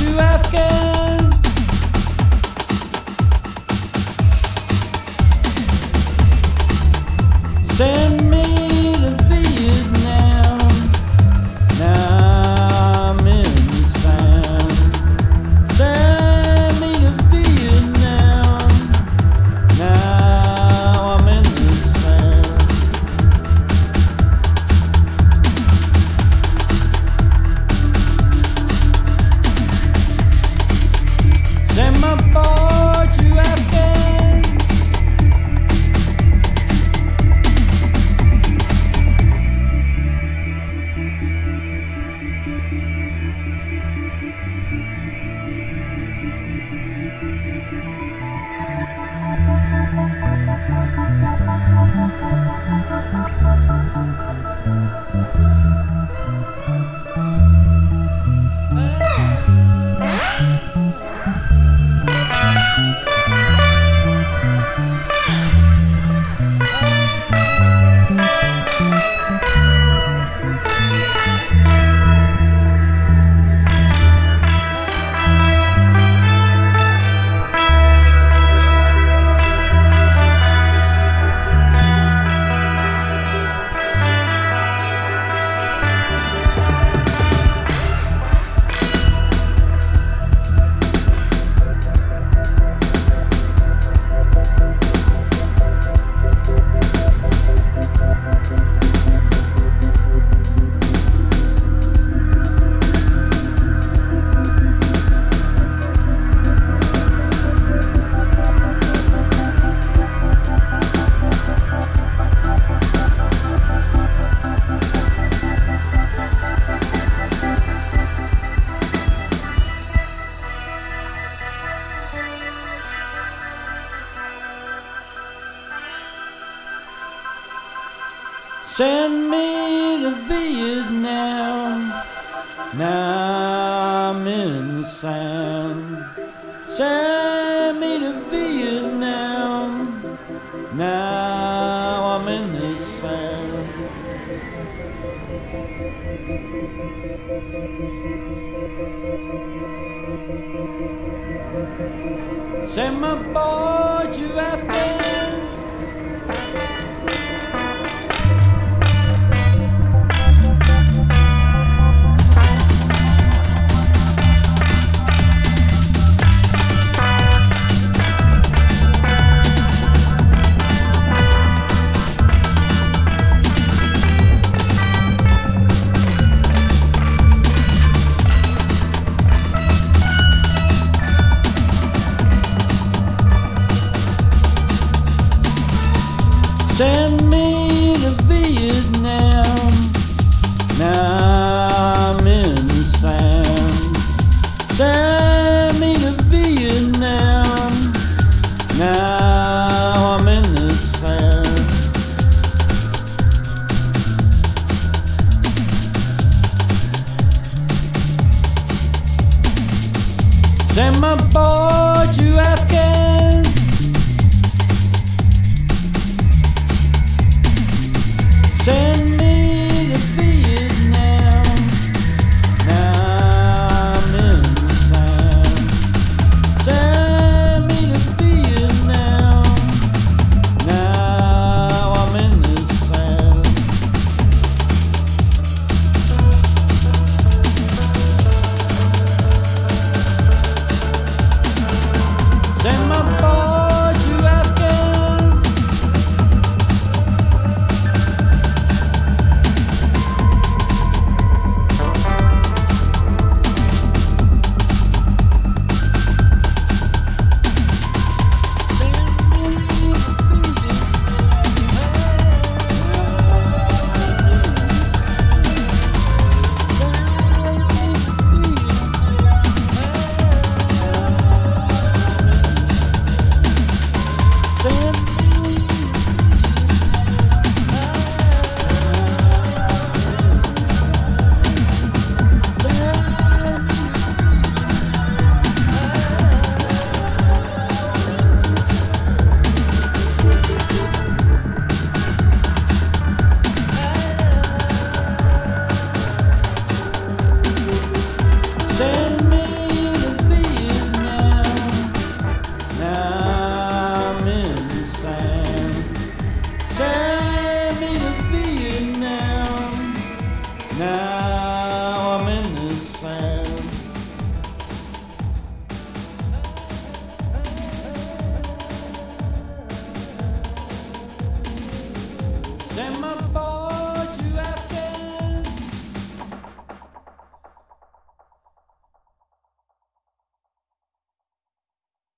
to Afghanistan. Send me to Vietnam. Now I'm in the sand. Send me to Vietnam. Now I'm in the sand. Send my boy to Afghan. My boy to Afghan. now.